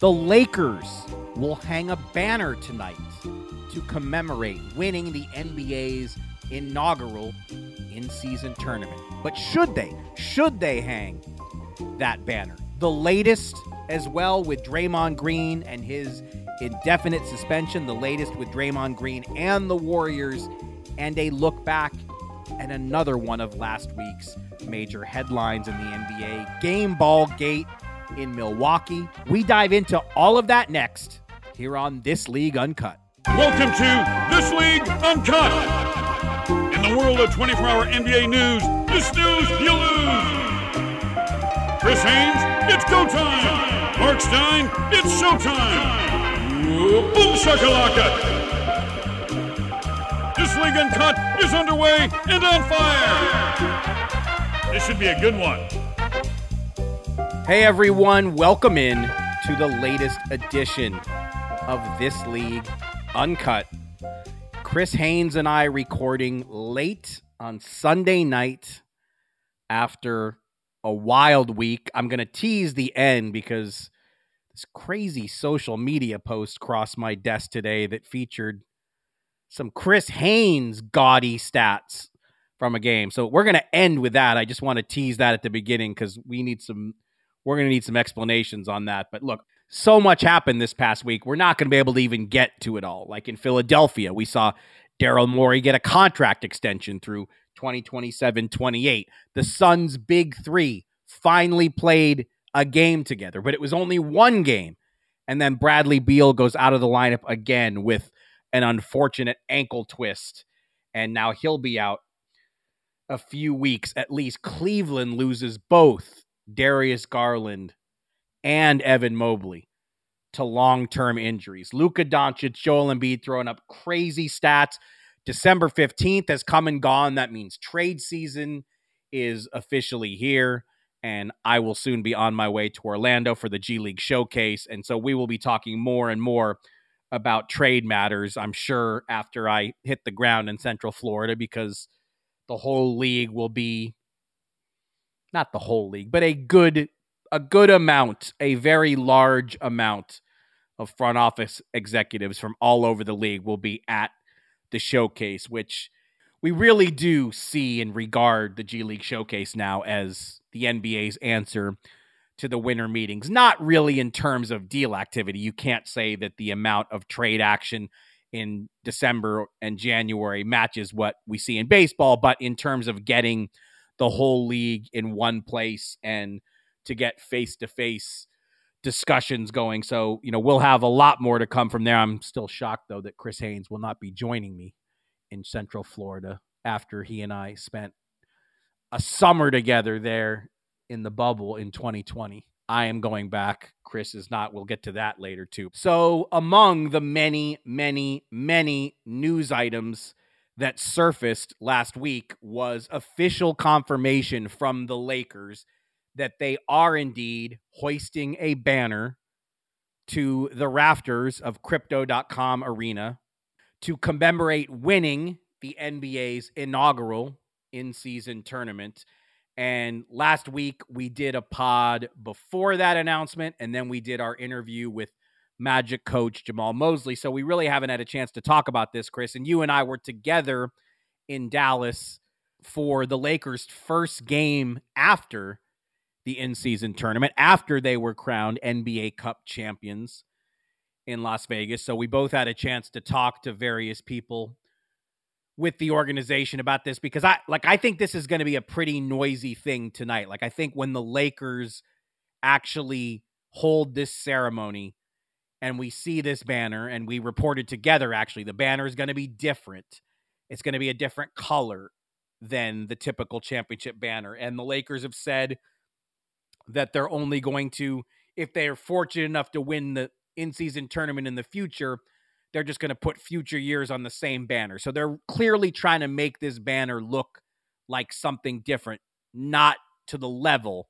The Lakers will hang a banner tonight to commemorate winning the NBA's inaugural in-season tournament. But should they? Should they hang that banner? The latest as well with Draymond Green and his indefinite suspension, the latest with Draymond Green and the Warriors, and a look back at another one of last week's major headlines in the NBA Game Ball Gate in Milwaukee. We dive into all of that next here on This League Uncut. Welcome to This League Uncut. In the world of 24 hour NBA news, this news you lose. Chris Haynes, it's go time. Marc Stein, it's showtime. Boom shakalaka. This League Uncut is underway and on fire. This should be a good one. Hey everyone, welcome in to the latest edition of This League Uncut. Chris Haynes and I recording late on Sunday night after a wild week. I'm going to tease the end because this crazy social media post crossed my desk today that featured some Chris Haynes gaudy stats from a game. So we're going to end with that. I just want to tease that at the beginning because we need some, we're going to need some explanations on that. But look, so much happened this past week. We're not going to be able to even get to it all. Like in Philadelphia, we saw Daryl Morey get a contract extension through 2027 28. The Suns' big three finally played a game together, but it was only one game. And then Bradley Beal goes out of the lineup again with an unfortunate ankle twist. And now he'll be out a few weeks at least. Cleveland loses both Darius Garland and Evan Mobley to long term injuries. Luka Doncic, Joel Embiid throwing up crazy stats. December 15th has come and gone. That means trade season is officially here. And I will soon be on my way to Orlando for the G League showcase. And so we will be talking more and more about trade matters, I'm sure, after I hit the ground in Central Florida, because the whole league will be not the whole league, but a good a good amount, a very large amount of front office executives from all over the league will be at the showcase, which we really do see and regard the G League showcase now as the NBA's answer to the winter meetings. Not really in terms of deal activity. You can't say that the amount of trade action in December and January matches what we see in baseball, but in terms of getting the whole league in one place and to get face to face discussions going. So, you know, we'll have a lot more to come from there. I'm still shocked, though, that Chris Haynes will not be joining me in Central Florida after he and I spent a summer together there in the bubble in 2020. I am going back. Chris is not. We'll get to that later, too. So, among the many, many, many news items that surfaced last week was official confirmation from the Lakers that they are indeed hoisting a banner to the rafters of crypto.com arena to commemorate winning the NBA's inaugural in season tournament. And last week we did a pod before that announcement, and then we did our interview with Magic coach Jamahl Mosley. So we really haven't had a chance to talk about this, Chris. And you and I were together in Dallas for the Lakers' first game after the in season tournament after they were crowned NBA Cup champions in Las Vegas. So we both had a chance to talk to various people with the organization about this because I like I think this is going to be a pretty noisy thing tonight. Like I think when the Lakers actually hold this ceremony and we see this banner and we reported together actually the banner is going to be different. It's going to be a different color than the typical championship banner. And the Lakers have said that they're only going to, if they're fortunate enough to win the in season tournament in the future, they're just going to put future years on the same banner. So they're clearly trying to make this banner look like something different, not to the level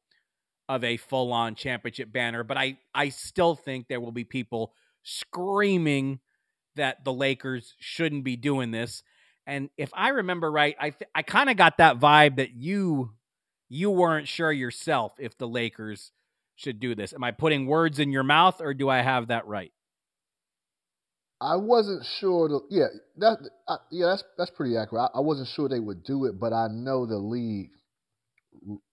of a full on championship banner. But I, I still think there will be people screaming that the Lakers shouldn't be doing this. And if I remember right, I th- I kind of got that vibe that you you weren't sure yourself if the Lakers should do this. Am I putting words in your mouth or do I have that right? I wasn't sure. To, yeah, that uh, yeah, that's that's pretty accurate. I, I, wasn't sure they would do it, but I know the league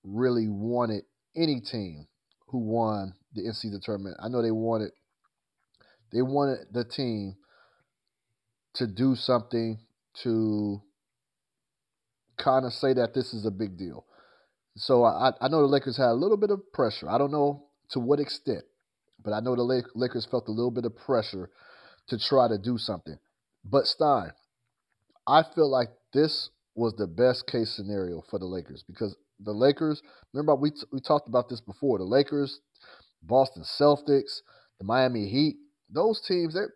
really wanted any team who won the NCAA tournament. I know they wanted they wanted the team to do something to kind of say that this is a big deal. So I, I know the Lakers had a little bit of pressure. I don't know to what extent, but I know the Lakers felt a little bit of pressure to try to do something. But Stein, I feel like this was the best case scenario for the Lakers because the Lakers, remember we we talked about this before. The Lakers, Boston Celtics, the Miami Heat, those teams they're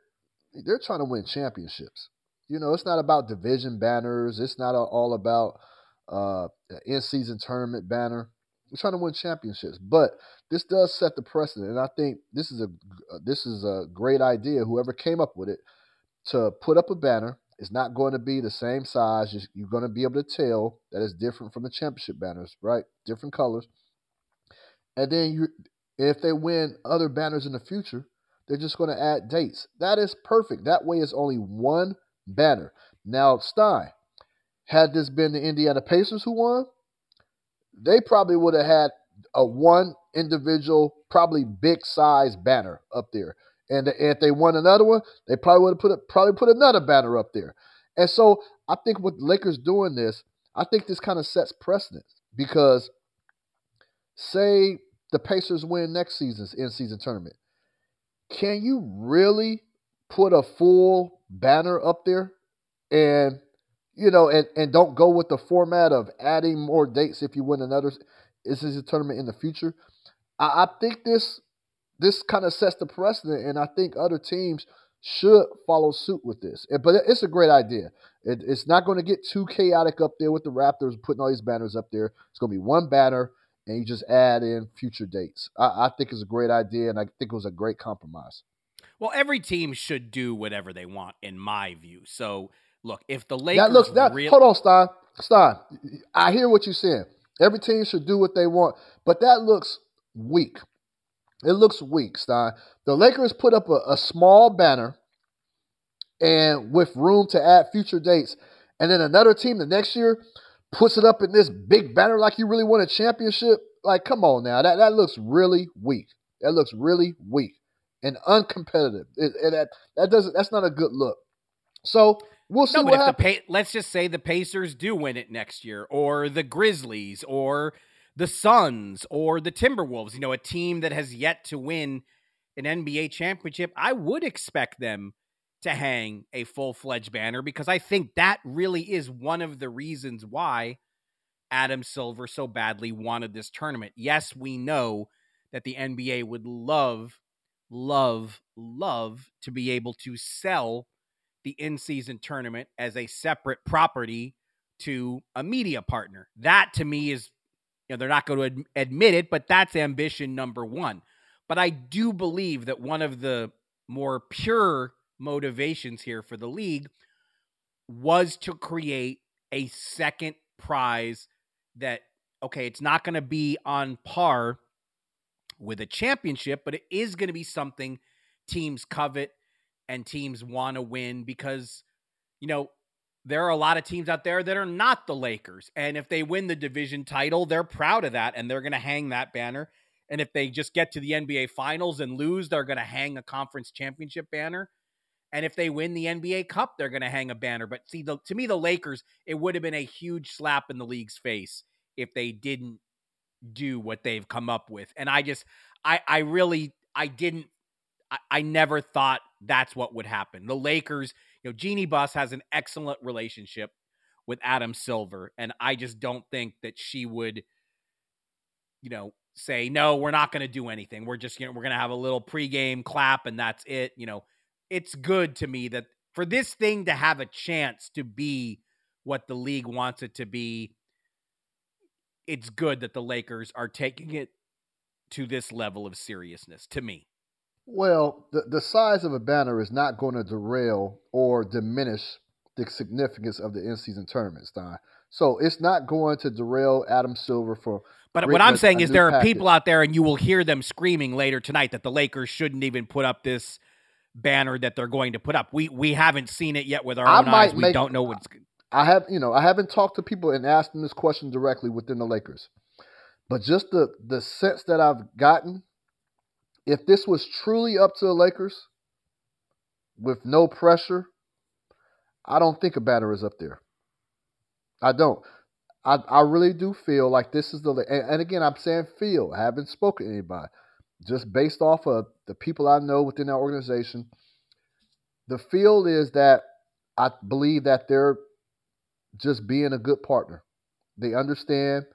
they're trying to win championships. You know, it's not about division banners. It's not all about uh, in-season tournament banner. We're trying to win championships, but this does set the precedent, and I think this is a this is a great idea. Whoever came up with it to put up a banner is not going to be the same size. You're going to be able to tell that it's different from the championship banners, right? Different colors, and then you, if they win other banners in the future, they're just going to add dates. That is perfect. That way, it's only one banner. Now, Stein, had this been the Indiana Pacers who won, they probably would have had a one individual, probably big size banner up there. And if they won another one, they probably would have put a, probably put another banner up there. And so I think with Lakers doing this, I think this kind of sets precedence because say the Pacers win next season's in season tournament. Can you really put a full banner up there and you know and, and don't go with the format of adding more dates if you win another this a tournament in the future I, I think this this kind of sets the precedent and i think other teams should follow suit with this but it's a great idea it, it's not going to get too chaotic up there with the raptors putting all these banners up there it's going to be one banner and you just add in future dates I, I think it's a great idea and i think it was a great compromise well, every team should do whatever they want, in my view. So, look, if the Lakers that looks that really- hold on, Stein, Stein, I hear what you're saying. Every team should do what they want, but that looks weak. It looks weak, Stein. The Lakers put up a, a small banner and with room to add future dates, and then another team the next year puts it up in this big banner like you really won a championship. Like, come on now, that that looks really weak. That looks really weak and uncompetitive. It, it, that that doesn't that's not a good look. So we'll see no, what happens. let's just say the Pacers do win it next year, or the Grizzlies, or the Suns, or the Timberwolves. You know, a team that has yet to win an NBA championship. I would expect them to hang a full fledged banner because I think that really is one of the reasons why Adam Silver so badly wanted this tournament. Yes, we know that the NBA would love love, love to be able to sell the in season tournament as a separate property to a media partner. That to me is, know, they're not going to ad- admit it, but that's ambition number one. But I do believe that one of the more pure motivations here for the league was to create a second prize that, okay, it's not going to be on par with a championship, but it is going to be something teams covet and teams want to win because, you know, there are a lot of teams out there that are not the Lakers. And if they win the division title, they're proud of that and they're going to hang that banner. And if they just get to the NBA finals and lose, they're going to hang a conference championship banner. And if they win the NBA Cup, they're going to hang a banner. But see, the, to me, the Lakers, it would have been a huge slap in the league's face if they didn't do what they've come up with. And I just I I really I didn't I, I never thought that's what would happen. The Lakers, you know, Jeanie Buss has an excellent relationship with Adam Silver, and I just don't think that she would, you know, say no, we're not going to do anything. We're just you know we're going to have a little pregame clap and that's it. You know, it's good to me that for this thing to have a chance to be what the league wants it to be, it's good that the Lakers are taking it to this level of seriousness. To me. Well, the, the size of a banner is not going to derail or diminish the significance of the in season tournament, Stein. So it's not going to derail Adam Silver for. But what I'm saying is there are package. people out there, and you will hear them screaming later tonight that the Lakers shouldn't even put up this banner that they're going to put up. We we haven't seen it yet with our I own eyes. We don't know what's. I have you know I haven't talked to people and asked them this question directly within the Lakers, but just the the sense that I've gotten if this was truly up to the Lakers with no pressure, I don't think a batter is up there. I don't. I, I really do feel like this is the and, and again I'm saying feel. I haven't spoken to anybody. Just based off of the people I know within that organization, the feel is that I believe that they're just being a good partner. They understand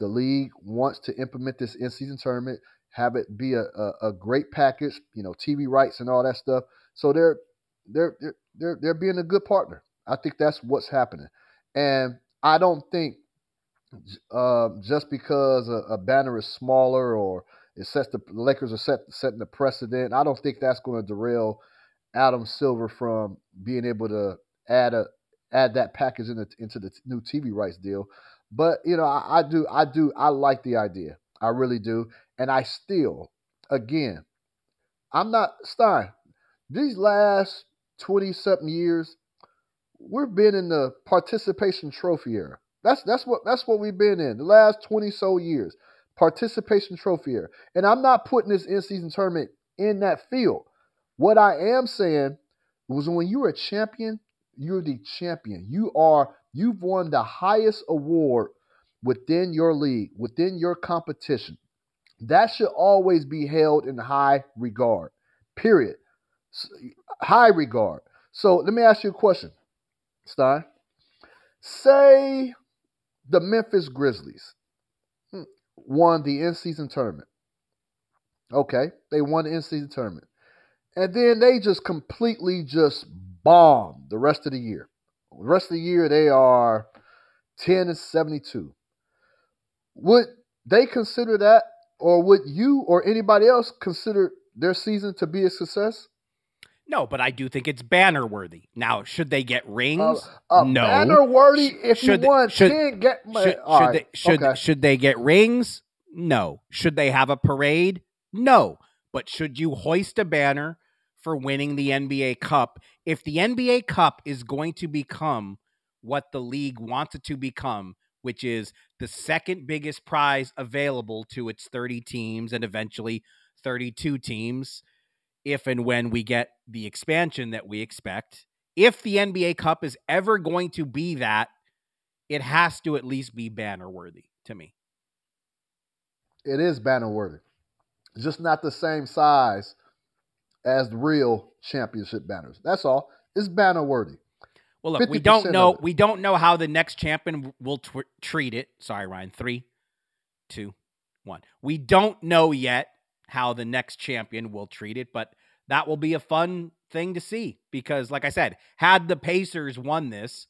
the league wants to implement this in-season tournament have it be a, a, a, great package, you know, TV rights and all that stuff. So they're they're they're they're being a good partner. I think that's what's happening, and I don't think uh, just because a, a, banner is smaller or it sets the, the Lakers are set setting the precedent. I don't think that's going to derail Adam Silver from being able to add a add that package in the, into the new TV rights deal. But you know, I, I do I do I like the idea. I really do. And I still, again, I'm not Stein. These last 20 something years, we've been in the participation trophy era. That's that's what that's what we've been in the last 20 so years. Participation trophy era. And I'm not putting this in-season tournament in that field. What I am saying was when you're a champion, you're the champion. You are you've won the highest award within your league, within your competition, that should always be held in high regard. Period. High regard. So let me ask you a question, Stein. Say the Memphis Grizzlies hmm, won the in season tournament. Okay, they won the in season tournament. And then they just completely just bombed the rest of the year. The rest of the year, they are 10 and 72. Would they consider that, or would you or anybody else consider their season to be a success? No, but I do think it's banner worthy. Now, should they get rings? Uh, uh, no. Banner worthy if should you want should, ten get should, should, right. they, should, okay. should they get rings? No. Should they have a parade? No. But should you hoist a banner for winning the NBA Cup if the NBA Cup is going to become what the league wants it to become? Which is the second biggest prize available to its 30 teams and eventually 32 teams if and when we get the expansion that we expect. If the NBA Cup is ever going to be that, it has to at least be banner worthy to me. It is banner worthy. Just not the same size as the real championship banners. That's all. It's banner worthy. Well, look, we don't know. We don't know how the next champion will tw- treat it. Sorry, Ryan. Three, two, one. We don't know yet how the next champion will treat it, but that will be a fun thing to see because, like I said, had the Pacers won this,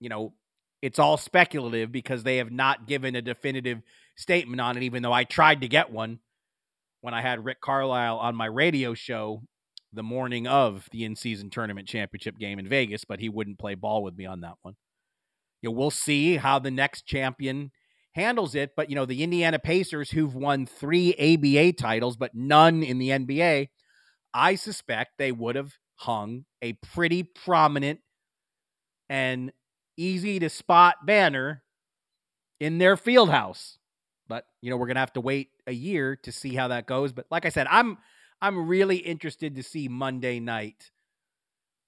you know, it's all speculative because they have not given a definitive statement on it. Even though I tried to get one when I had Rick Carlisle on my radio show the morning of the in-season tournament championship game in Vegas, but he wouldn't play ball with me on that one. You know, we'll see how the next champion handles it, but you know, the Indiana Pacers who've won 3 ABA titles but none in the NBA, I suspect they would have hung a pretty prominent and easy to spot banner in their field house. But, you know, we're going to have to wait a year to see how that goes, but like I said, I'm I'm really interested to see Monday night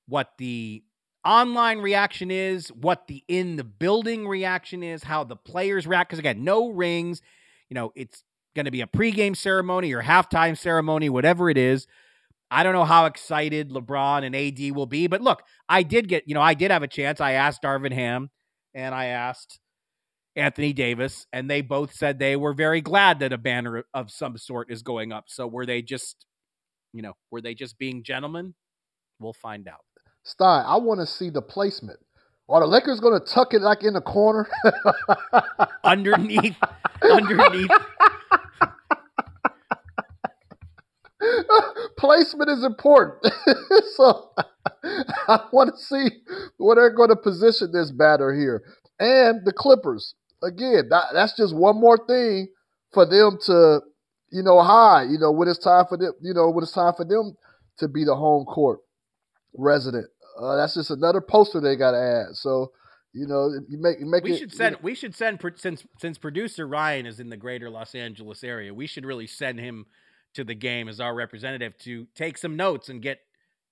what the online reaction is, what the in the building reaction is, how the players react. Because again, no rings. You know, it's going to be a pregame ceremony or halftime ceremony, whatever it is. I don't know how excited LeBron and AD will be, but look, I did get, you know, I did have a chance. I asked Darvin Ham and I asked Anthony Davis, and they both said they were very glad that a banner of some sort is going up. So were they just, you know, were they just being gentlemen? We'll find out. Stein, I want to see the placement. Are the Lakers going to tuck it like in the corner? underneath, underneath. Placement is important. so I want to see where they're going to position this batter here. And the Clippers. Again, that, that's just one more thing for them to, you know, hide, you know, when it's time for them, you know, when it's time for them to be the home court resident. Uh, that's just another poster they got to add. So, you know, you make you make we it, should send you know, we should send since since producer Ryan is in the greater Los Angeles area, we should really send him to the game as our representative to take some notes and get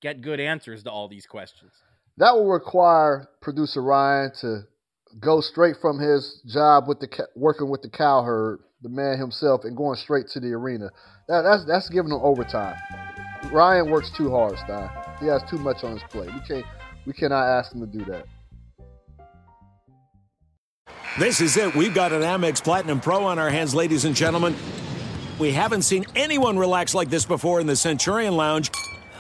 get good answers to all these questions. that will require producer Ryan to go straight from his job with the working with the Cowherd, the man himself, and going straight to the arena. That, that's that's giving him overtime. Ryan works too hard, Stein. He has too much on his plate. We can't we cannot ask him to do that. This is it. We've got an Amex Platinum Pro on our hands, ladies and gentlemen. We haven't seen anyone relax like this before in the Centurion Lounge.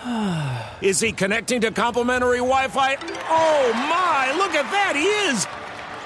Is he connecting to complimentary Wi Fi? Oh my, look at that, he is!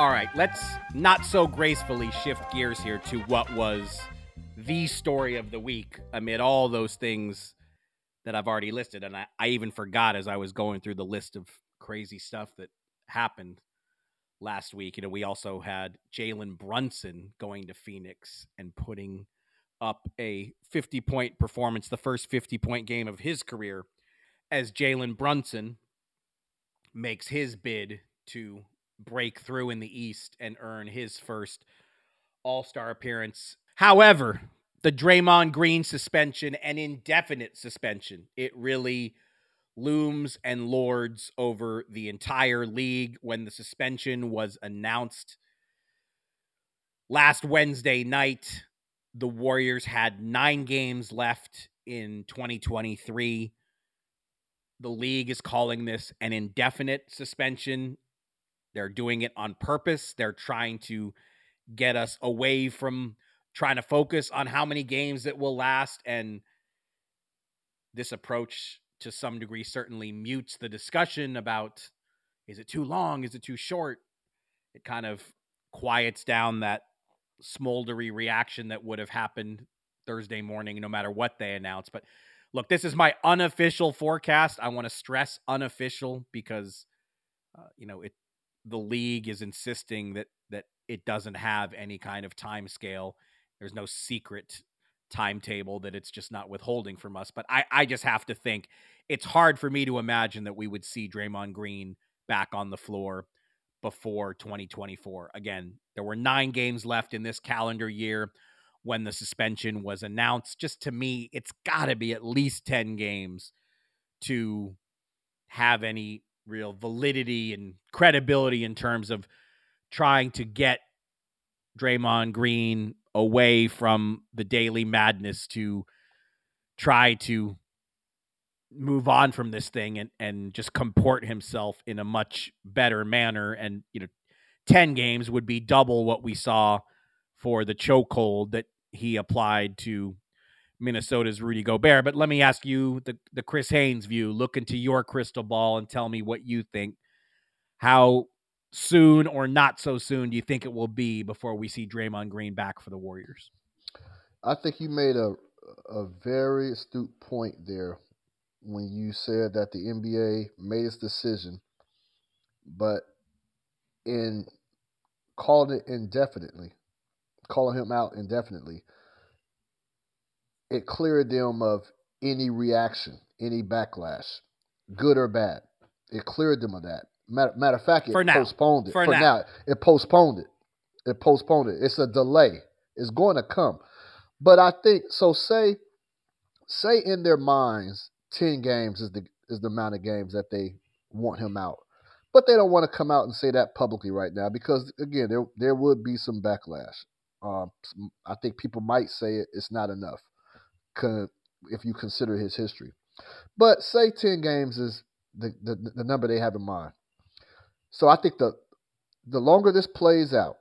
All right, let's not so gracefully shift gears here to what was the story of the week amid all those things that I've already listed. And I, I even forgot as I was going through the list of crazy stuff that happened last week. You know, we also had Jalen Brunson going to Phoenix and putting up a 50 point performance, the first 50 point game of his career, as Jalen Brunson makes his bid to break through in the East and earn his first All Star appearance. However, the Draymond Green suspension, and indefinite suspension, it really looms and lords over the entire league when the suspension was announced last Wednesday night. The Warriors had nine games left in 2023. The league is calling this an indefinite suspension. They're doing it on purpose. They're trying to get us away from trying to focus on how many games it will last. And this approach, to some degree, certainly mutes the discussion about is it too long? Is it too short? It kind of quiets down that smoldery reaction that would have happened Thursday morning, no matter what they announce. But look, this is my unofficial forecast. I want to stress unofficial because, uh, you know, it the league is insisting that that it doesn't have any kind of time scale. There's no secret timetable that it's just not withholding from us. But I, I just have to think it's hard for me to imagine that we would see Draymond Green back on the floor before 2024. Again, there were nine games left in this calendar year when the suspension was announced. Just to me, it's got to be at least 10 games to have any real validity and credibility in terms of trying to get Draymond Green away from the daily madness to try to move on from this thing and and just comport himself in a much better manner. And you know 10 games would be double what we saw for the chokehold that he applied to Minnesota's Rudy Gobert but let me ask you the the Chris Haynes view. Look into your crystal ball and tell me what you think. How soon or not so soon do you think it will be before we see Draymond Green back for the Warriors? I think you made a a very astute point there when you said that the NBA made its decision, but in calling it indefinitely, calling him out indefinitely, it cleared them of any reaction, any backlash, good or bad. It cleared them of that. Matter, matter of fact, it For postponed it. For For now. now. It postponed it. It postponed it. It's a delay. It's going to come. But I think so say say in their minds 10 games is the is the amount of games that they want him out. But they don't want to come out and say that publicly right now because again there there would be some backlash. Um, I think people might say it, it's not enough if you consider his history. But say 10 games is the, the, the number they have in mind. So I think the the longer this plays out,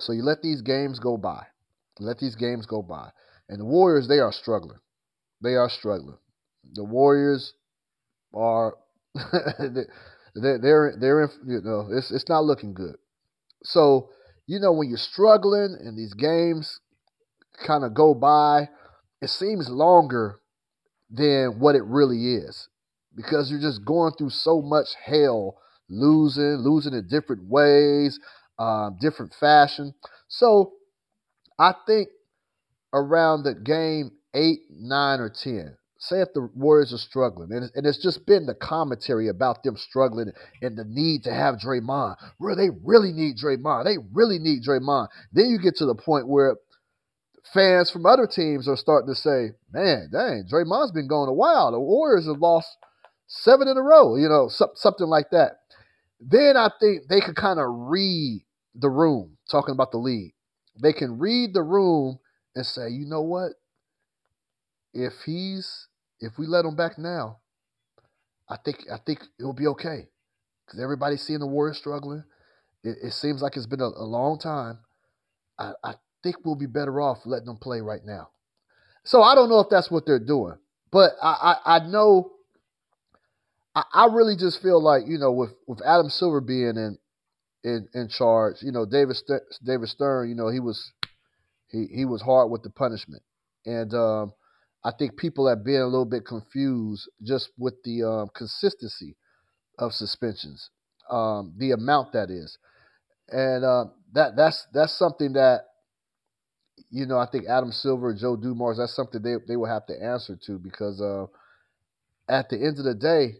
so you let these games go by, let these games go by, and the Warriors they are struggling. They are struggling. The Warriors are they're they're they're in, you know it's it's not looking good. So you know when you're struggling and these games kind of go by, it seems longer than what it really is because you're just going through so much hell, losing, losing in different ways, um, different fashion. So I think around the game eight, nine, or ten. Say if the Warriors are struggling, and it's, and it's just been the commentary about them struggling and the need to have Draymond, where they really need Draymond. They really need Draymond. Then you get to the point where fans from other teams are starting to say, "Man, dang, Draymond's been going a while. The Warriors have lost seven in a row. You know, something like that." Then I think they could kind of read the room. Talking about the league, they can read the room and say, "You know what? If he's if we let him back now, I think I think it'll be okay because everybody's seeing the Warriors struggling. It, it seems like it's been a, a long time. I, I think we'll be better off letting them play right now. So I don't know if that's what they're doing, but I I, I know. I, I really just feel like you know with with Adam Silver being in in in charge, you know David St- David Stern, you know he was he he was hard with the punishment, and um, I think people have been a little bit confused just with the um, consistency of suspensions, um, the amount that is, and uh, that that's that's something that you know I think Adam Silver, Joe Dumars, that's something they they will have to answer to because uh, at the end of the day,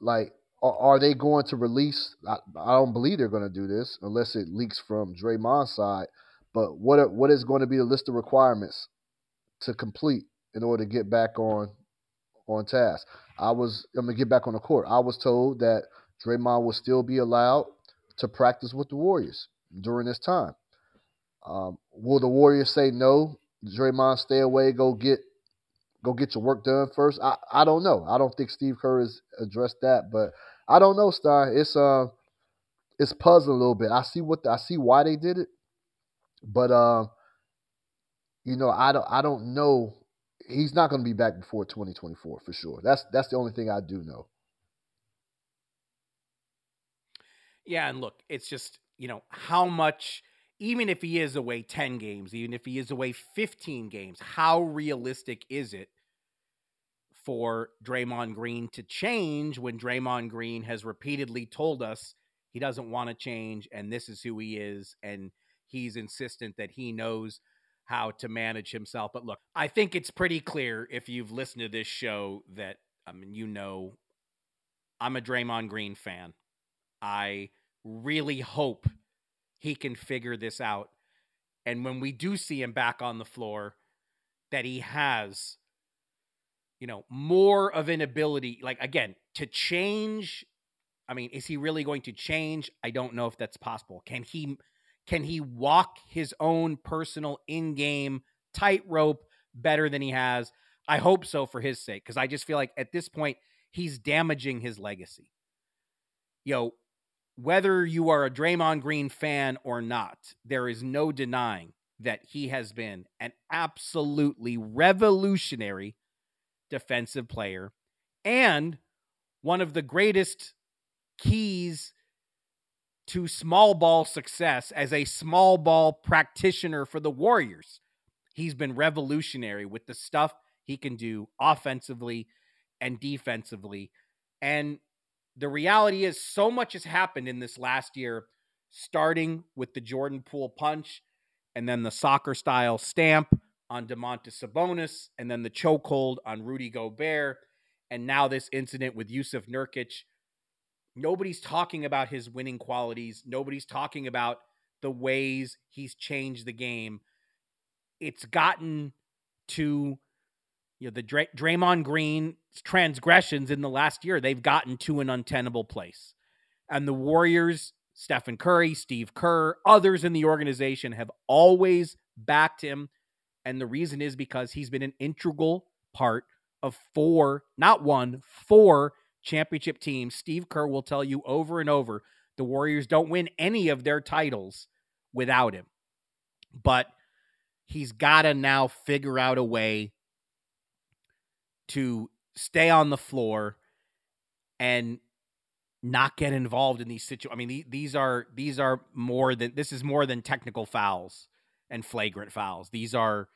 like are, are they going to release? I, I don't believe they're going to do this unless it leaks from Draymond's side. But what what is going to be the list of requirements to complete in order to get back on on task? I was I'm gonna get back on the court. I was told that Draymond will still be allowed to practice with the Warriors during this time. Um, will the Warriors say no? Draymond, stay away. Go get go get your work done first. I, I don't know. I don't think Steve Kerr has addressed that, but I don't know, Star. It's uh it's puzzling a little bit. I see what the, I see why they did it, but um, you know, I don't I don't know. He's not going to be back before 2024 for sure. That's that's the only thing I do know. Yeah, and look, it's just, you know, how much even if he is away 10 games, even if he is away 15 games, how realistic is it for Draymond Green to change when Draymond Green has repeatedly told us he doesn't want to change and this is who he is and he's insistent that he knows how to manage himself. But look, I think it's pretty clear if you've listened to this show that I mean, you know I'm a Draymond Green fan. I really hope he can figure this out. And when we do see him back on the floor, that he has, you know, more of an ability, like again, to change. I mean, is he really going to change? I don't know if that's possible. Can he can he walk his own personal in-game tightrope better than he has? I hope so for his sake, because I just feel like at this point he's damaging his legacy. Yo, whether you are a Draymond Green fan or not, there is no denying that he has been an absolutely revolutionary defensive player and one of the greatest keys to small ball success as a small ball practitioner for the Warriors. He's been revolutionary with the stuff he can do offensively and defensively. And the reality is, so much has happened in this last year, starting with the Jordan Poole punch and then the soccer style stamp on Domantas Sabonis and then the chokehold on Rudy Gobert. And now this incident with Jusuf Nurkic. Nobody's talking about his winning qualities. Nobody's talking about the ways he's changed the game. It's gotten to you know the Dray- Draymond Green transgressions in the last year. They've gotten to an untenable place, and the Warriors, Stephen Curry, Steve Kerr, others in the organization have always backed him, and the reason is because he's been an integral part of four, not one, four championship teams. Steve Kerr will tell you over and over the Warriors don't win any of their titles without him. But he's got to now figure out a way to stay on the floor and not get involved in these situations. I mean, these are these are more than this is more than technical fouls and flagrant fouls. These are,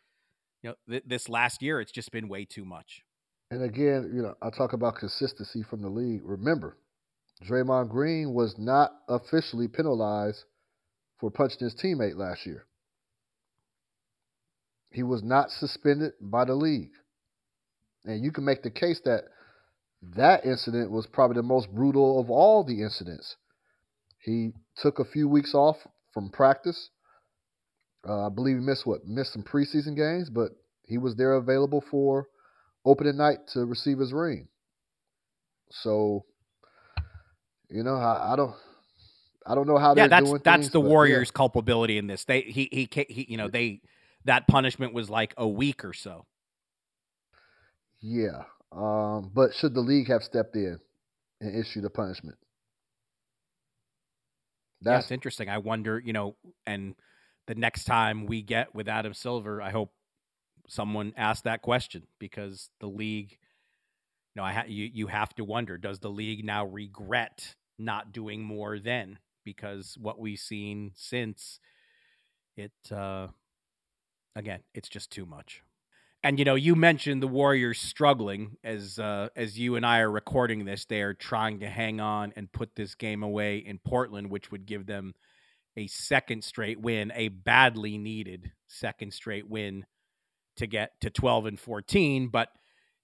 you know, th- this last year it's just been way too much. And again, you know, I talk about consistency from the league. Remember, Draymond Green was not officially penalized for punching his teammate last year. He was not suspended by the league. And you can make the case that that incident was probably the most brutal of all the incidents. He took a few weeks off from practice. Uh, I believe he missed what missed some preseason games, but he was there available for opening night to receive his ring. So, you know, I, I don't, I don't know how yeah, they're that's doing that's things, the but Warriors' yeah. culpability in this. They he, he he he you know they that punishment was like a week or so. Yeah. Um, but should the league have stepped in and issued a punishment? That's yeah, interesting. I wonder, you know, and the next time we get with Adam Silver, I hope someone asks that question because the league, you know, I ha- you you have to wonder: Does the league now regret not doing more then? Because what we've seen since it, uh, again, it's just too much. And you know, you mentioned the Warriors struggling as uh, as you and I are recording this. They are trying to hang on and put this game away in Portland, which would give them a second straight win, a badly needed second straight win to get to 12 and 14. But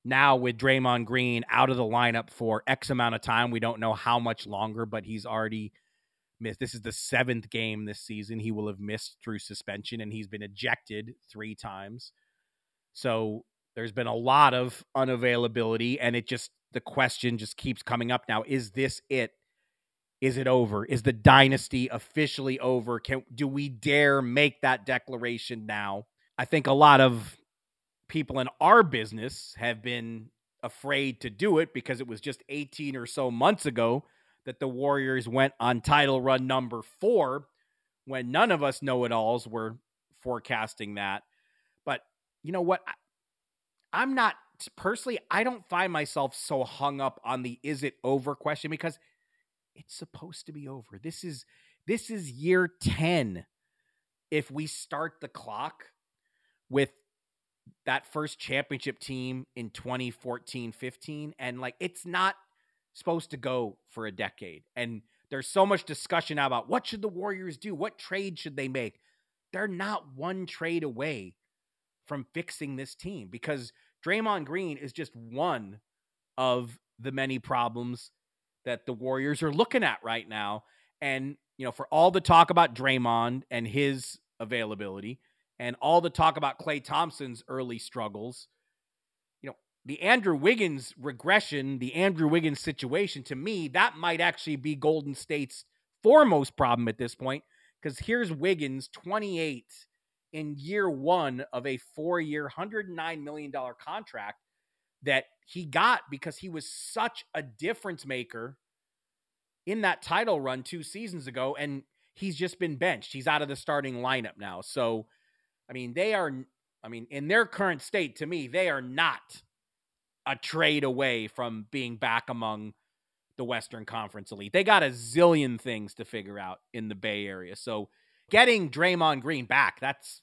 now with Draymond Green out of the lineup for X amount of time, we don't know how much longer, but he's already missed. This is the seventh game this season he will have missed through suspension, and he's been ejected three times. So there's been a lot of unavailability, and it just the question just keeps coming up now: Is this it? Is it over? Is the dynasty officially over? Can do we dare make that declaration now? I think a lot of people in our business have been afraid to do it because it was just 18 or so months ago that the Warriors went on title run number four when none of us know it alls were forecasting that. You know what? I, I'm not personally, I don't find myself so hung up on the is it over question because it's supposed to be over. This is this is year 10 if we start the clock with that first championship team in 2014 15 and like it's not supposed to go for a decade. And there's so much discussion now about what should the warriors do? What trade should they make? They're not one trade away from fixing this team because Draymond Green is just one of the many problems that the Warriors are looking at right now. And, you know, for all the talk about Draymond and his availability and all the talk about Klay Thompson's early struggles, you know, the Andrew Wiggins regression, the Andrew Wiggins situation, to me, that might actually be Golden State's foremost problem at this point. Because here's Wiggins, 28 in year one of a four year, $109 million contract that he got because he was such a difference maker in that title run two seasons ago. And he's just been benched. He's out of the starting lineup now. So, I mean, they are, I mean, in their current state, to me, they are not a trade away from being back among the Western Conference elite. They got a zillion things to figure out in the Bay Area. So, getting Draymond Green back, that's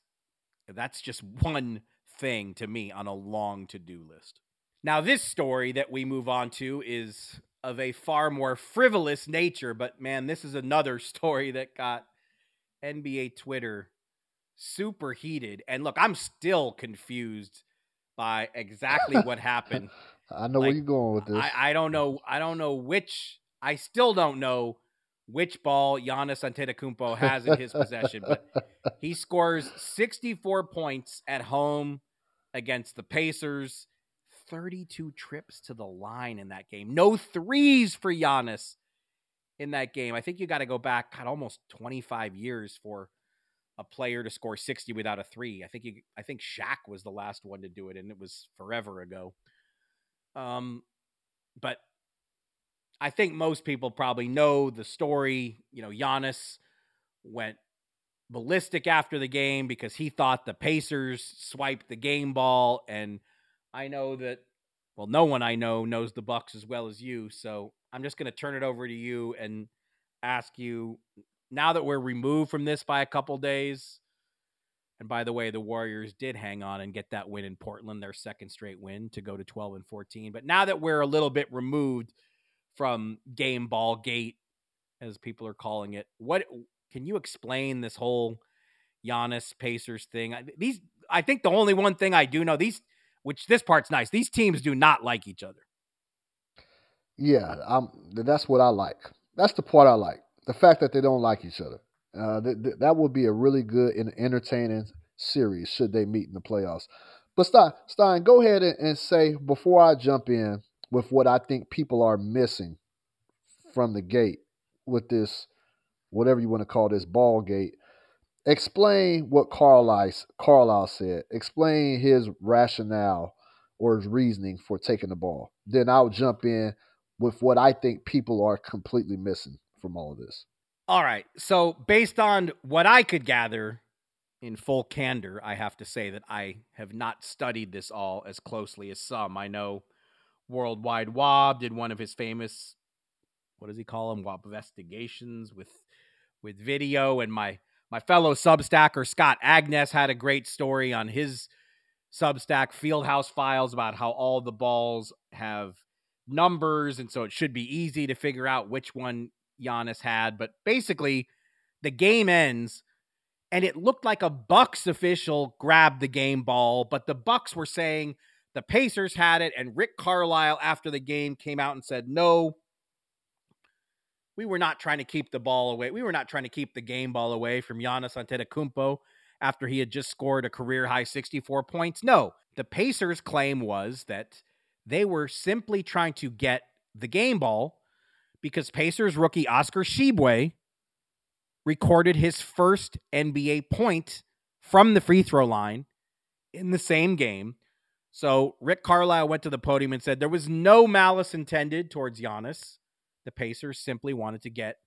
That's just one thing to me on a long to do list. Now, this story that we move on to is of a far more frivolous nature, but man, this is another story that got NBA Twitter super heated. And look, I'm still confused by exactly what happened. I know like, where you're going with this. I, I, don't know. I don't know which. I still don't know which ball Giannis Antetokounmpo has in his possession, but he scores 64 points at home against the Pacers. 32 trips to the line in that game. No threes for Giannis in that game. I think you got to go back God, almost 25 years for a player to score 60 without a three. I think you, I think Shaq was the last one to do it, and it was forever ago. Um, but I think most people probably know the story. You know, Giannis went ballistic after the game because he thought the Pacers swiped the game ball, and I know that. Well, no one I know knows the Bucks as well as you, so I'm just going to turn it over to you and ask you now that we're removed from this by a couple days, and by the way, the Warriors did hang on and get that win in Portland, their second straight win to go to 12 and 14. But now that we're a little bit removed from game ball gate, as people are calling it, what can you explain this whole Giannis Pacers thing? These, I think the only one thing I do know these, which this part's nice. These teams do not like each other. Yeah, um, that's what I like. That's the part I like the fact that they don't like each other. Uh, th- th- that would be a really good and entertaining series should they meet in the playoffs. But Stein, Stein go ahead and, and say before I jump in with what I think people are missing from the gate with this, whatever you want to call this ball gate. Explain what Carlisle, Carlisle said. Explain his rationale or his reasoning for taking the ball. Then I'll jump in with what I think people are completely missing from all of this. All right. So, based on what I could gather in full candor, I have to say that I have not studied this all as closely as some. I know Worldwide Wob did one of his famous, what does he call them, Wob investigations with with video, and my my fellow Substacker Scott Agness had a great story on his Substack Fieldhouse Files about how all the balls have numbers, and so it should be easy to figure out which one Giannis had, but basically the game ends and it looked like a Bucks official grabbed the game ball, but the Bucks were saying the Pacers had it and Rick Carlisle after the game came out and said, "No, we were not trying to keep the ball away. We were not trying to keep the game ball away from Giannis Antetokounmpo after he had just scored a career high 64 points. No, the Pacers' claim was that they were simply trying to get the game ball because Pacers rookie Oscar Tshiebwe recorded his first NBA point from the free throw line in the same game. So Rick Carlisle went to the podium and said there was no malice intended towards Giannis. The Pacers simply wanted to get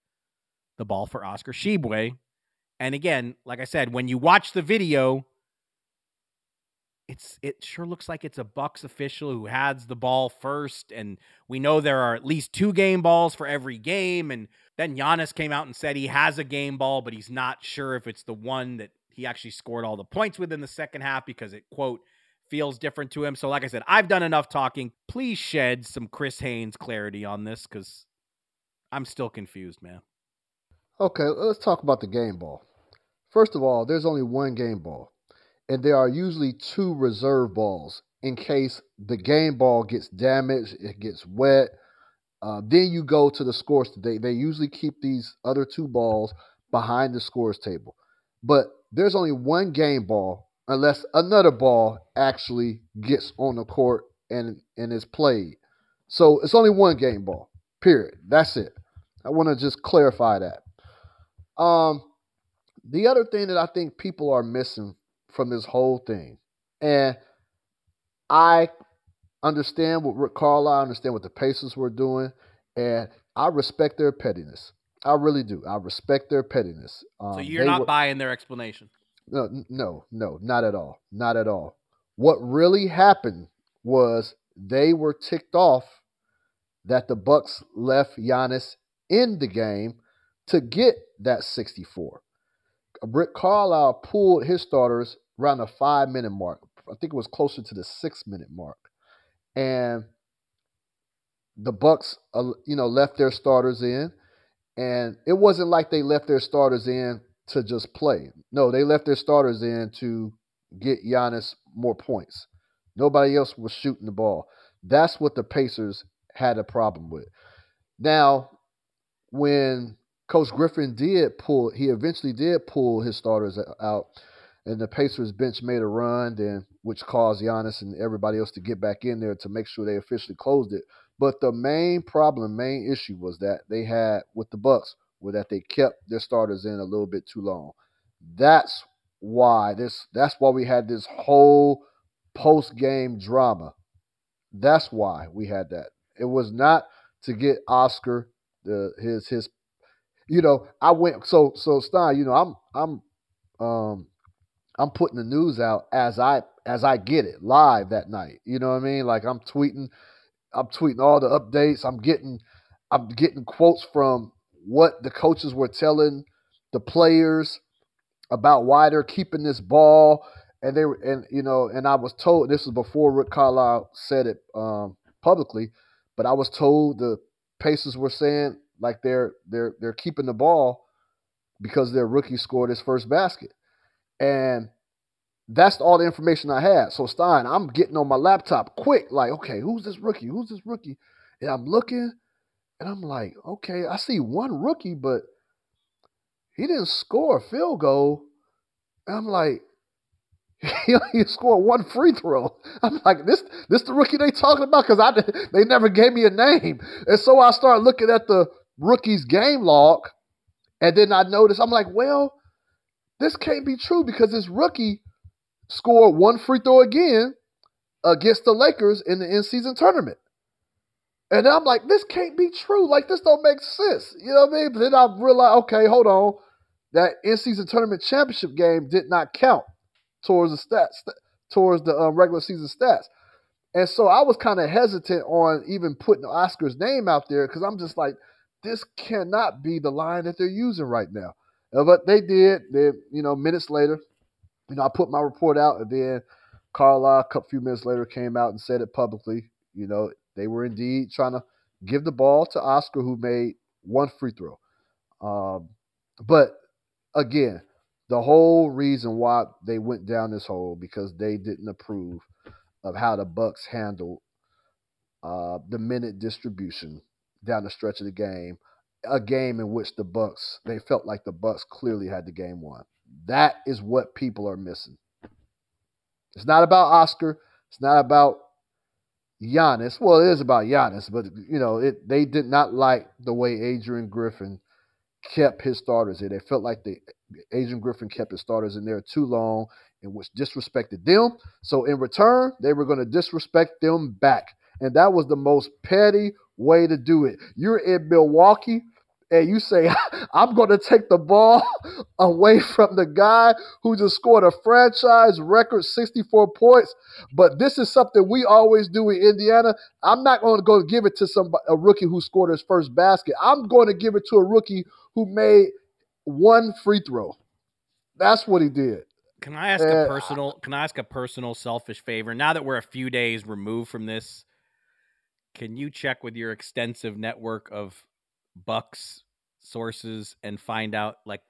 the ball for Oscar Tshiebwe. And again, like I said, when you watch the video, it's it sure looks like it's a Bucks official who has the ball first, and we know there are at least two game balls for every game. And then Giannis came out and said he has a game ball, but he's not sure if it's the one that he actually scored all the points with in the second half because it quote feels different to him. So, like I said, I've done enough talking. Please shed some Chris Haynes clarity on this because I'm still confused, man. Okay, let's talk about the game ball. First of all, there's only one game ball and there are usually two reserve balls in case the game ball gets damaged, it gets wet. Uh, then you go to the scores. They they usually keep these other two balls behind the scores table, but there's only one game ball unless another ball actually gets on the court and and is played. So it's only one game ball. Period. That's it. I want to just clarify that. Um, the other thing that I think people are missing from this whole thing. And I understand what Rick Carlisle, I understand what the Pacers were doing, and I respect their pettiness. I really do. I respect their pettiness. Um, so you're not were, buying their explanation? No, no, no, not at all. Not at all. What really happened was they were ticked off that the Bucks left Giannis in the game to get that 64. Rick Carlisle pulled his starters around the five minute mark. I think it was closer to the six minute mark, and the Bucks, uh, you know, left their starters in, and it wasn't like they left their starters in to just play. No, they left their starters in to get Giannis more points. Nobody else was shooting the ball. That's what the Pacers had a problem with. Now, when Coach Griffin did pull, he eventually did pull his starters out, and the Pacers bench made a run, then which caused Giannis and everybody else to get back in there to make sure they officially closed it. But the main problem, main issue was that they had with the Bucks were that they kept their starters in a little bit too long. That's why this that's why we had this whole post game drama. That's why we had that. It was not to get Oscar the his his you know, I went so so Stein, you know, I'm I'm um I'm putting the news out as I as I get it live that night. You know what I mean? Like I'm tweeting I'm tweeting all the updates. I'm getting I'm getting quotes from what the coaches were telling the players about why they're keeping this ball. And they were, and you know, and I was told this was before Rick Carlisle said it um, publicly, but I was told the Pacers were saying like they're they're they're keeping the ball because their rookie scored his first basket, and that's all the information I had. So Stein, I'm getting on my laptop quick, like, okay, who's this rookie? Who's this rookie? And I'm looking, and I'm like, okay, I see one rookie, but he didn't score a field goal. And I'm like, he, he scored one free throw. I'm like, this this the rookie they talking about? Because I they never gave me a name. And so I started looking at the rookie's game log, and then I noticed, I'm like, well, this can't be true because this rookie scored one free throw again against the Lakers in the in-season tournament. And then I'm like, this can't be true. Like, this don't make sense. You know what I mean? But then I realized, okay, hold on. That in-season tournament championship game did not count towards the stats, towards the um, regular season stats. And so I was kind of hesitant on even putting Oscar's name out there because I'm just like, this cannot be the line that they're using right now. Uh, but they did. They, you know, minutes later, you know, I put my report out, and then Carlisle, a few minutes later, came out and said it publicly. You know, they were indeed trying to give the ball to Oscar, who made one free throw. Um, but again, the whole reason why they went down this hole because they didn't approve of how the Bucks handled uh, the minute distribution down the stretch of the game, a game in which the Bucks they felt like the Bucks clearly had the game won. That is what people are missing. It's not about Oscar. It's not about Giannis. Well, it is about Giannis, but you know, it they did not like the way Adrian Griffin kept his starters in. They felt like the Adrian Griffin kept his starters in there too long and which disrespected them. So in return, they were going to disrespect them back. And that was the most petty way to do it. You're in Milwaukee and you say, I'm going to take the ball away from the guy who just scored a franchise record 64 points. But this is something we always do in Indiana. I'm not going to go give it to some a rookie who scored his first basket. I'm going to give it to a rookie who made one free throw. That's what he did. Can I ask a personal? Can I ask a personal, selfish favor? Now that we're a few days removed from this, can you check with your extensive network of Bucks sources and find out like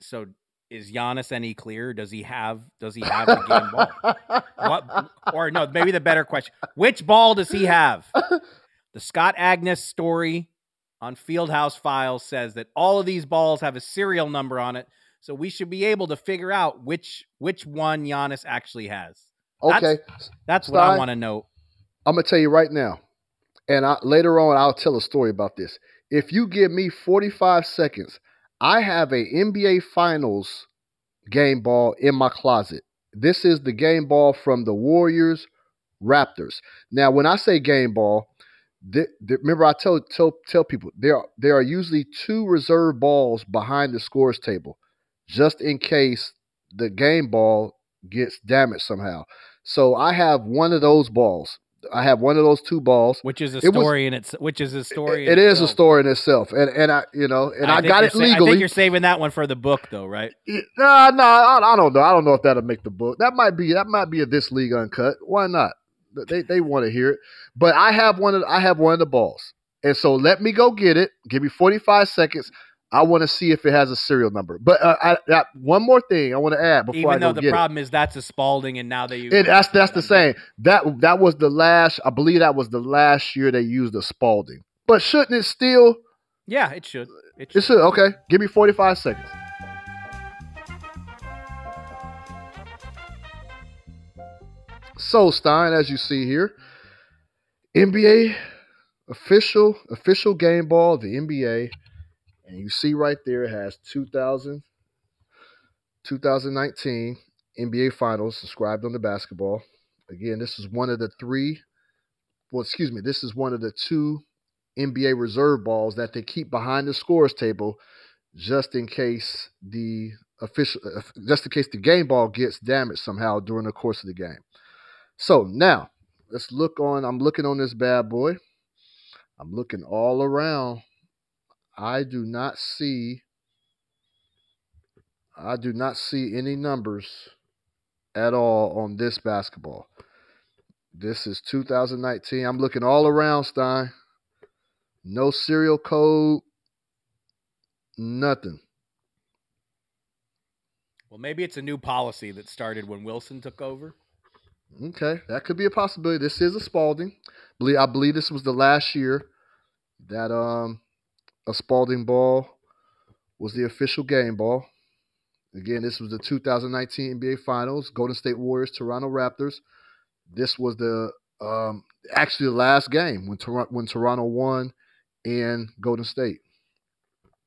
so is Giannis any clear? Does he have does he have the game ball? What or no, maybe the better question. Which ball does he have? The Scott Agness story on Fieldhouse Files says that all of these balls have a serial number on it. So we should be able to figure out which which one Giannis actually has. Okay. That's, that's what I want to know. I'm gonna tell you right now and I, later on I'll tell a story about this. If you give me 45 seconds, I have a NBA Finals game ball in my closet. This is the game ball from the Warriors Raptors. Now, when I say game ball, th- th- remember I tell, tell tell people there are, there are usually two reserve balls behind the scores table, just in case the game ball gets damaged somehow. So I have one of those balls I have one of those two balls. Which is a It was- story in its which is a story. It in is a story in itself, and and I you know and I, think got it sa- I think you're saving that one for the book, though, right? Nah, nah, I, I don't know. I don't know if that'll make the book. That might be that might be a this league uncut. Why not? They they want to hear it. But I have one of I have one of the balls, and so let me go get it. Give me forty five seconds. I want to see if it has a serial number. But uh, I, that, one more thing I want to add before I Even go though the problem is that's a Spalding, and now they use it. it. That's that's the same. That that was the last. I believe that was the last year they used the Spalding. But shouldn't it still? Yeah, it should. It It should. should. Okay, give me forty five seconds. So Stein, as you see here, NBA official official game ball, the NBA, and you see right there it has 2000, 2019 NBA Finals inscribed on the basketball. Again, this is one of the three. Well, excuse me, this is one of the two NBA reserve balls that they keep behind the scores table, just in case the official, uh, just in case the game ball gets damaged somehow during the course of the game. So now let's look on. I'm looking on this bad boy. I'm looking all around. I do not see. I do not see any numbers at all on this basketball. This is 2019. I'm looking all around, Stein. No serial code. Nothing. Well, maybe it's a new policy that started when Wilson took over. Okay, that could be a possibility. This is a Spalding. I believe this was the last year that um a Spalding ball was the official game ball. Again, this was the 2019 NBA Finals, Golden State Warriors, Toronto Raptors. This was the um actually the last game when Toronto when Toronto won and Golden State.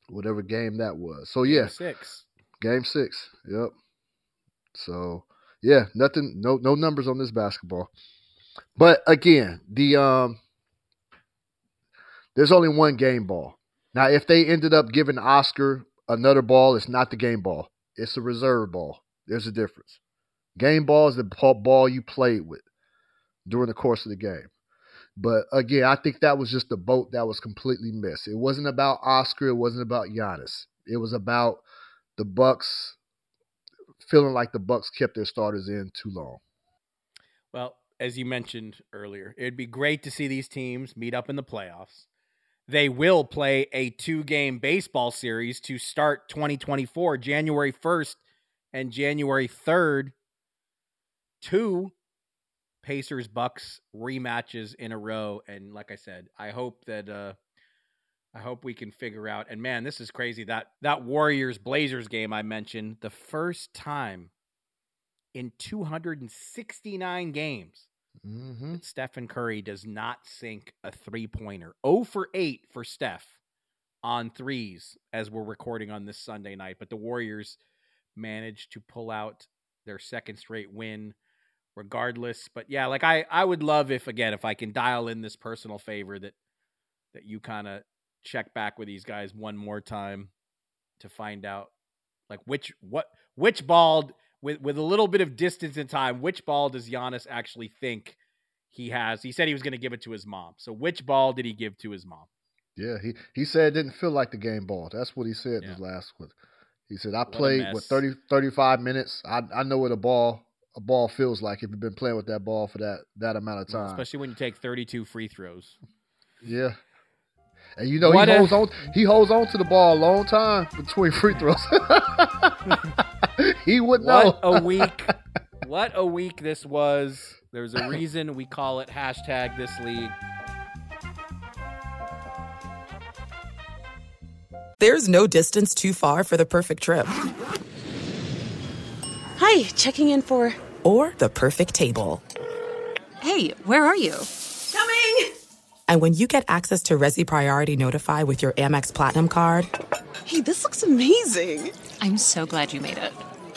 Whatever game that was. So yeah, Six. Game six. Yep. So yeah, nothing. No no numbers on this basketball. But again, the um, there's only one game ball. Now, if they ended up giving Oscar another ball, it's not the game ball. It's a reserve ball. There's a difference. Game ball is the ball you played with during the course of the game. But again, I think that was just the boat that was completely missed. It wasn't about Oscar. It wasn't about Giannis. It was about the Bucks feeling like the Bucks kept their starters in too long. Well, as you mentioned earlier, it'd be great to see these teams meet up in the playoffs. They will play a two game baseball series to start 2024, January 1st and January 3rd. Two Pacers Bucks rematches in a row. And like I said, I hope that uh I hope we can figure out and man, this is crazy. That that Warriors Blazers game I mentioned, the first time in 269 games Mm-hmm. Stephen Curry does not sink a three pointer. 0 for 8 for Steph on threes as we're recording on this Sunday night. But the Warriors managed to pull out their second straight win regardless. But yeah, like I, I would love if again, if I can dial in this personal favor that that you kind of check back with these guys one more time to find out like which what which ball with with a little bit of distance in time, which ball does Giannis actually think he has? He said he was going to give it to his mom. So which ball did he give to his mom? Yeah, he, he said it didn't feel like the game ball. That's what he said in his last one. He said, I a played with 30, 35 minutes. I, I know what a ball a ball feels like if you've been playing with that ball for that, that amount of time. Especially when you take 32 free throws. Yeah. And you know What he holds on he holds on to the ball a long time between free throws. he would know. What a week. What a week this was. There's a reason we call it hashtag this league. There's no distance too far for the perfect trip Hi, checking in for. or the perfect table. Hey, where are you? Coming! And when you get access to Resy Priority Notify with your Amex Platinum card Hey, this looks amazing! I'm so glad you made it.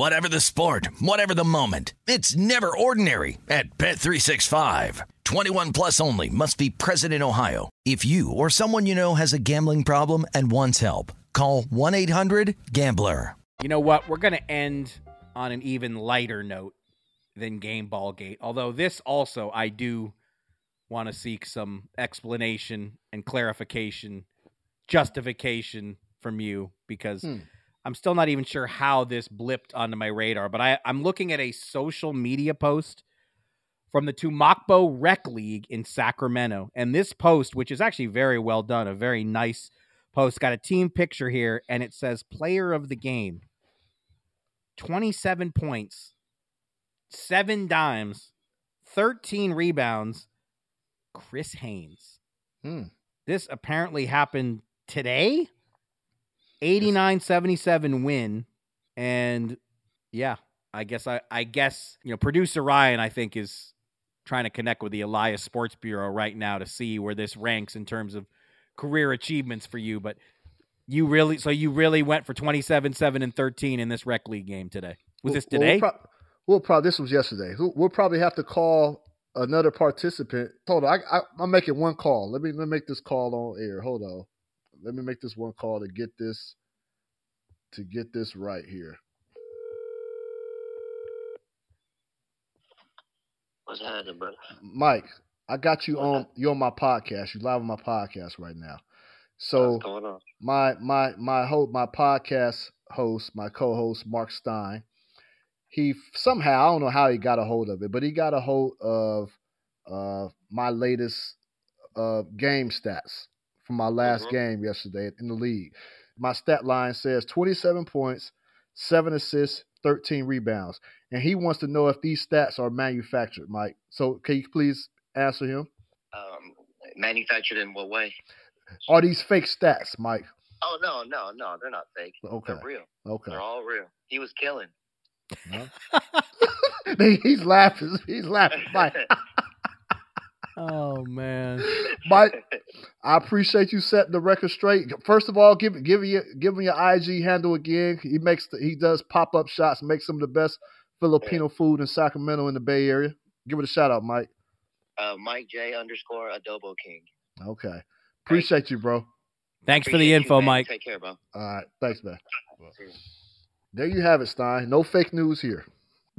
Whatever the sport, whatever the moment. It's never ordinary at Bet365. 21 plus only must be present in Ohio. If you or someone you know has a gambling problem and wants help, call 1-800-GAMBLER. You know what? We're going to end on an even lighter note than Game Ball Gate. Although this also, I do want to seek some explanation and clarification, justification from you because Hmm. I'm still not even sure how this blipped onto my radar. But I, I'm looking at a social media post from the Tumakbo Rec League in Sacramento. And this post, which is actually very well done, a very nice post, got a team picture here, and it says player of the game. 27 points, seven dimes, 13 rebounds, Chris Haynes. Hmm. This apparently happened today. 89 77 win. And yeah, I guess I, I guess, you know, producer Ryan, I think, is trying to connect with the Elias Sports Bureau right now to see where this ranks in terms of career achievements for you. But you really, so you really went for 27, 7, and 13 in this rec league game today. Was this Well, today? We'll, prob- we'll probably this was yesterday. We'll, we'll probably have to call another participant. Hold on, I, I, I'm making one call. Let me let me make this call on air. Hold on, let me make this one call to get this to get this right here. What's happening, brother? Mike, I got you on you on my podcast. You live on my podcast right now. So What's going on? my my my host my podcast host my co-host Marc Stein he somehow i don't know how he got a hold of it but he got a hold of uh my latest uh game stats from my last Mhm. game yesterday in the league my stat line says 27 points 7 assists 13 rebounds and he wants to know if these stats are manufactured mike so can you please answer him Um, manufactured in what way? are these fake stats mike Oh no, no, no, they're not fake. okay They're real. okay They're all real. He was killing. he's laughing. He's laughing. Mike, oh, man. Mike, I appreciate you setting the record straight. First of all, give give you give him your IG handle again. He makes the, he does pop up shots, makes some of the best Filipino food in Sacramento in the Bay Area. Give it a shout out, Mike. uh, Mike J underscore Adobo King. Okay, appreciate you, bro. Thanks for the Appreciate you, info. Mike. Take care, bro. All right, thanks, man. There you have it, Stein. No fake news here.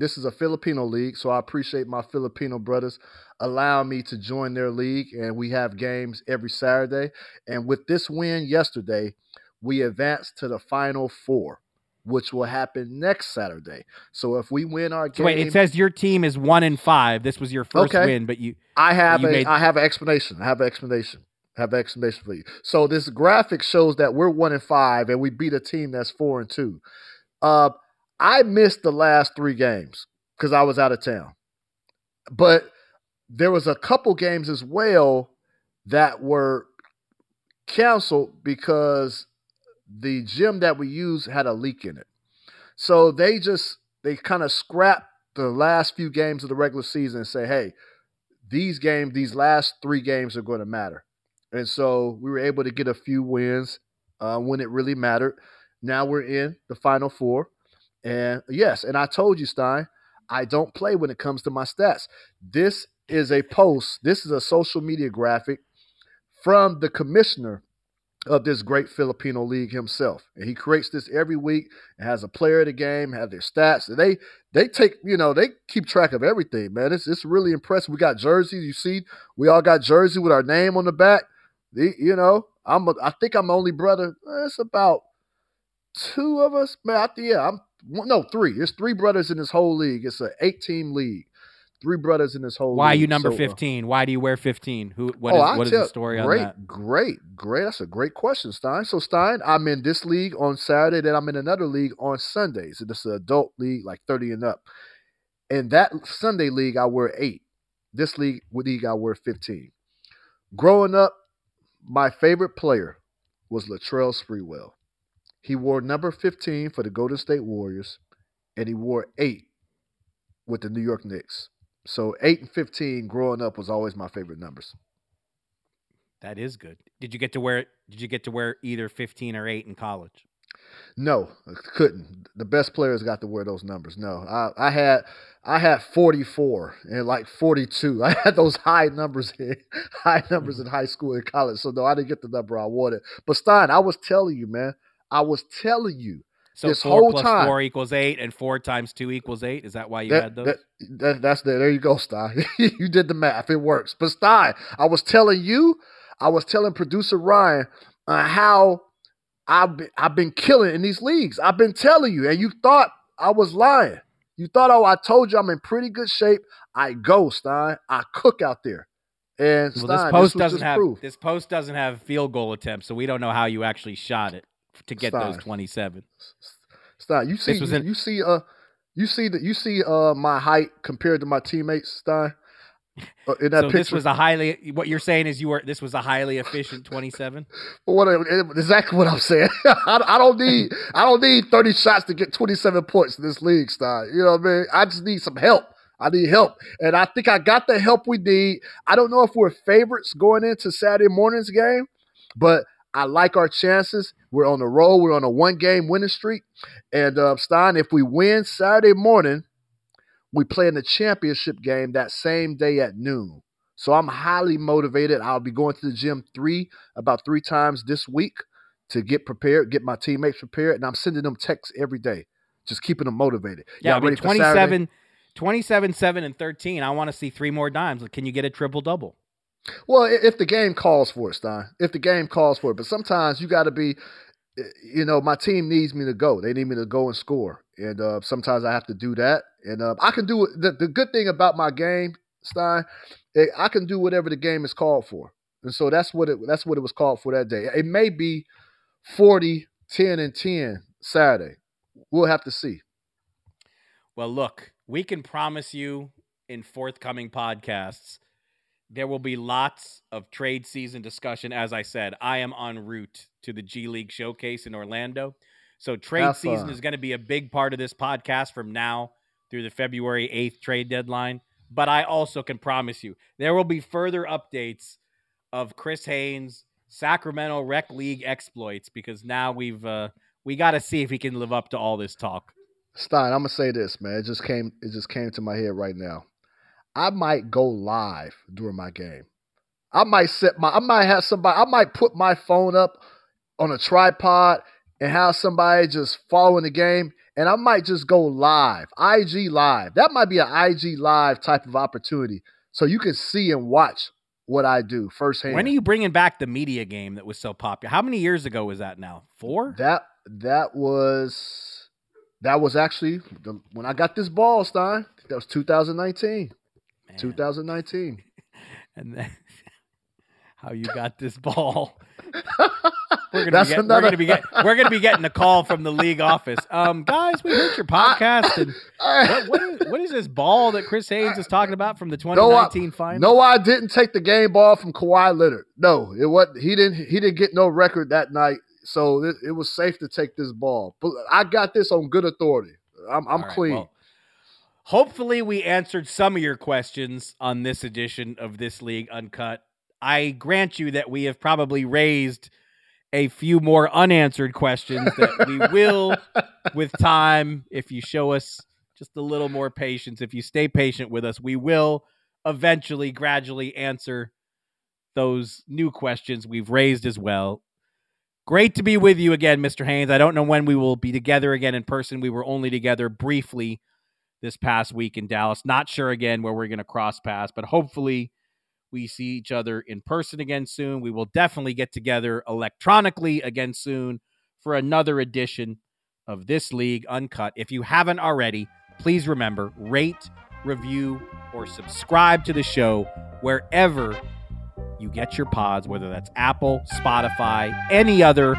This is a Filipino league, so I appreciate my Filipino brothers allowing me to join their league, and we have games every Saturday. And with this win yesterday, we advance to the final four, which will happen next Saturday. So if we win our So game, wait, it says your team is one in five. This was your first Okay. win, but you I have you a I made- have an explanation. I have an explanation. I have an explanation for you. So this graphic shows that we're one in five, and we beat a team that's four and two. Uh, I missed the last three games because I was out of town, but there was a couple games as well that were canceled because the gym that we used had a leak in it. So they just they kind of scrapped the last few games of the regular season and say, hey, these games, these last three games are going to matter. And so we were able to get a few wins uh, when it really mattered. Now we're in the final four. And yes, and I told you, Stein, I don't play when it comes to my stats. This is a post, this is a social media graphic from the commissioner of this great Filipino league himself. And he creates this every week and has a player of the game, have their stats. And they they take, you know, they keep track of everything, man. It's it's really impressive. We got jerseys, you see, we all got jersey with our name on the back. The, you know, I'm a, I think I'm only brother. eh, It's about two of us, man. I, yeah, I'm one- no three. There's three brothers in this whole league. It's an eight team league. Three brothers in this whole. why are league. you number So, uh, fifteen? Why do you wear fifteen? Who? What oh, is what is tell- the story on great, that? Great, great. That's a great question, Stein. So, Stein, I'm in this league on Saturday, then I'm in another league on Sundays. This an adult league, like 30 and up. In that Sunday league, I wear eight. This league, league I wear 15. Growing up, my favorite player was Latrell Sprewell. He wore number 15 for the Golden State Warriors. and he wore eight with the New York Knicks. So eight and fifteen growing up was always my favorite numbers. That is good. Did you get to wear? Did you get to wear either fifteen or eight in college? No, I couldn't. The best players got to wear those numbers. No, I, I had I had 44 and like 42. I had those high numbers in high numbers hmm. in high school and college. So no, I didn't get the number I wanted. But Stein, I was telling you, man, I was telling you So this four whole plus time. four equals eight, and four times two equals eight. Is that why you That- had those? that- that- that's the, there you go, Stein. you did the math. It works. But Stein, I was telling you, I was telling producer Ryan uh, how I've been, I've been killing in these leagues. I've been telling you, and you thought I was lying. You thought, oh, I told you I'm in pretty good shape. I go, Stein. I cook out there. And well, Stein, this post was doesn't have proof. this post doesn't have field goal attempts, so we don't know how you actually shot it to get those twenty-seven. Stein, you see, you, in- you see, uh, you see that you see uh my height compared to my teammates, Stein. Uh, in that So picture, this was a highly. What you're saying is you were. This was a highly efficient twenty-seven. What exactly what I'm saying? I, I don't need I don't need 30 shots to get 27 points in this league, Stein. You know what I mean? I just need some help. I need help, and I think I got the help we need. I don't know if we're favorites going into Saturday morning's game, but I like our chances. We're on the road. We're on a one-game winning streak, and uh, Stein, if we win Saturday morning, we play in the championship game that same day at noon. So I'm highly motivated. I'll be going to the gym three about three times this week to get prepared, get my teammates prepared, and I'm sending them texts every day, just keeping them motivated. Yeah, I mean, ready for Saturday? 27, 27, 7, and 13. I want to see three more dimes. Can you get a triple double? Well, if the game calls for it, Stein. If the game calls for it, but sometimes you got to be. eh, You know, my team needs me to go. They need me to go and score, and uh, sometimes I have to do that. And uh, I can do it. The, the good thing about my game, Stein, eh, I can do whatever the game is called for, and so that's what it. That's what it was called for that day. It may be 40, 10, and ten Saturday. We'll have to see. Well, look, we can promise you in forthcoming podcasts there will be lots of trade season discussion. As I said, I am en route to the G League showcase in Orlando. So trade season fun. is going to be a big part of this podcast from now through the February 8th trade deadline. But I also can promise you there will be further updates of Chris Haynes Sacramento Rec League exploits because now we've uh, we got to see if he can live up to all this talk. Stein, I'm gonna say this, man. It just came. It just came to my head right now. I might go live during my game. I might set my. I might have somebody. I might put my phone up on a tripod and have somebody just following the game, and I might just go live, IG live. That might be an IG live type of opportunity, so you can see and watch what I do firsthand. When are you bringing back the media game that was so popular? How many years ago was that now? Four? That that was that was actually the, when I got this ball, Stein. That was 2019. 2019. And then how you got this ball? We're gonna, get, we're gonna be get, we're gonna be getting a call from the league office. Um, guys, we heard your podcast, and what, what, is, what is this ball that Chris Haynes is talking about from the No, I, 2019 final? no, I didn't take the game ball from Kawhi Leonard. No, it was he didn't. He didn't get no record that night, so it, it was safe to take this ball. But I got this on good authority. I'm, I'm right, clean. well, hopefully, we answered some of your questions on this edition of This League Uncut. I grant you that we have probably raised a few more unanswered questions that we will, with time, if you show us just a little more patience, if you stay patient with us, we will eventually, gradually answer those new questions we've raised as well. Great to be with you again, Mr. Haynes. I don't know when we will be together again in person. We were only together briefly this past week in Dallas. Not sure again where we're going to cross paths, but hopefully we see each other in person again soon. We will definitely get together electronically again soon for another edition of This League Uncut. If you haven't already, please remember rate, review, or subscribe to the show wherever you get your pods, whether that's Apple, Spotify, any other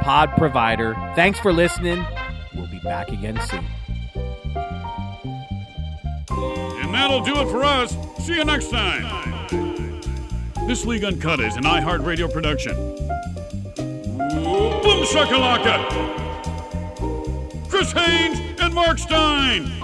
pod provider. Thanks for listening. We'll be back again soon. That'll do it for us. See you next time. This League Uncut is an iHeartRadio production. Boom shakalaka! Chris Haynes and Marc Stein.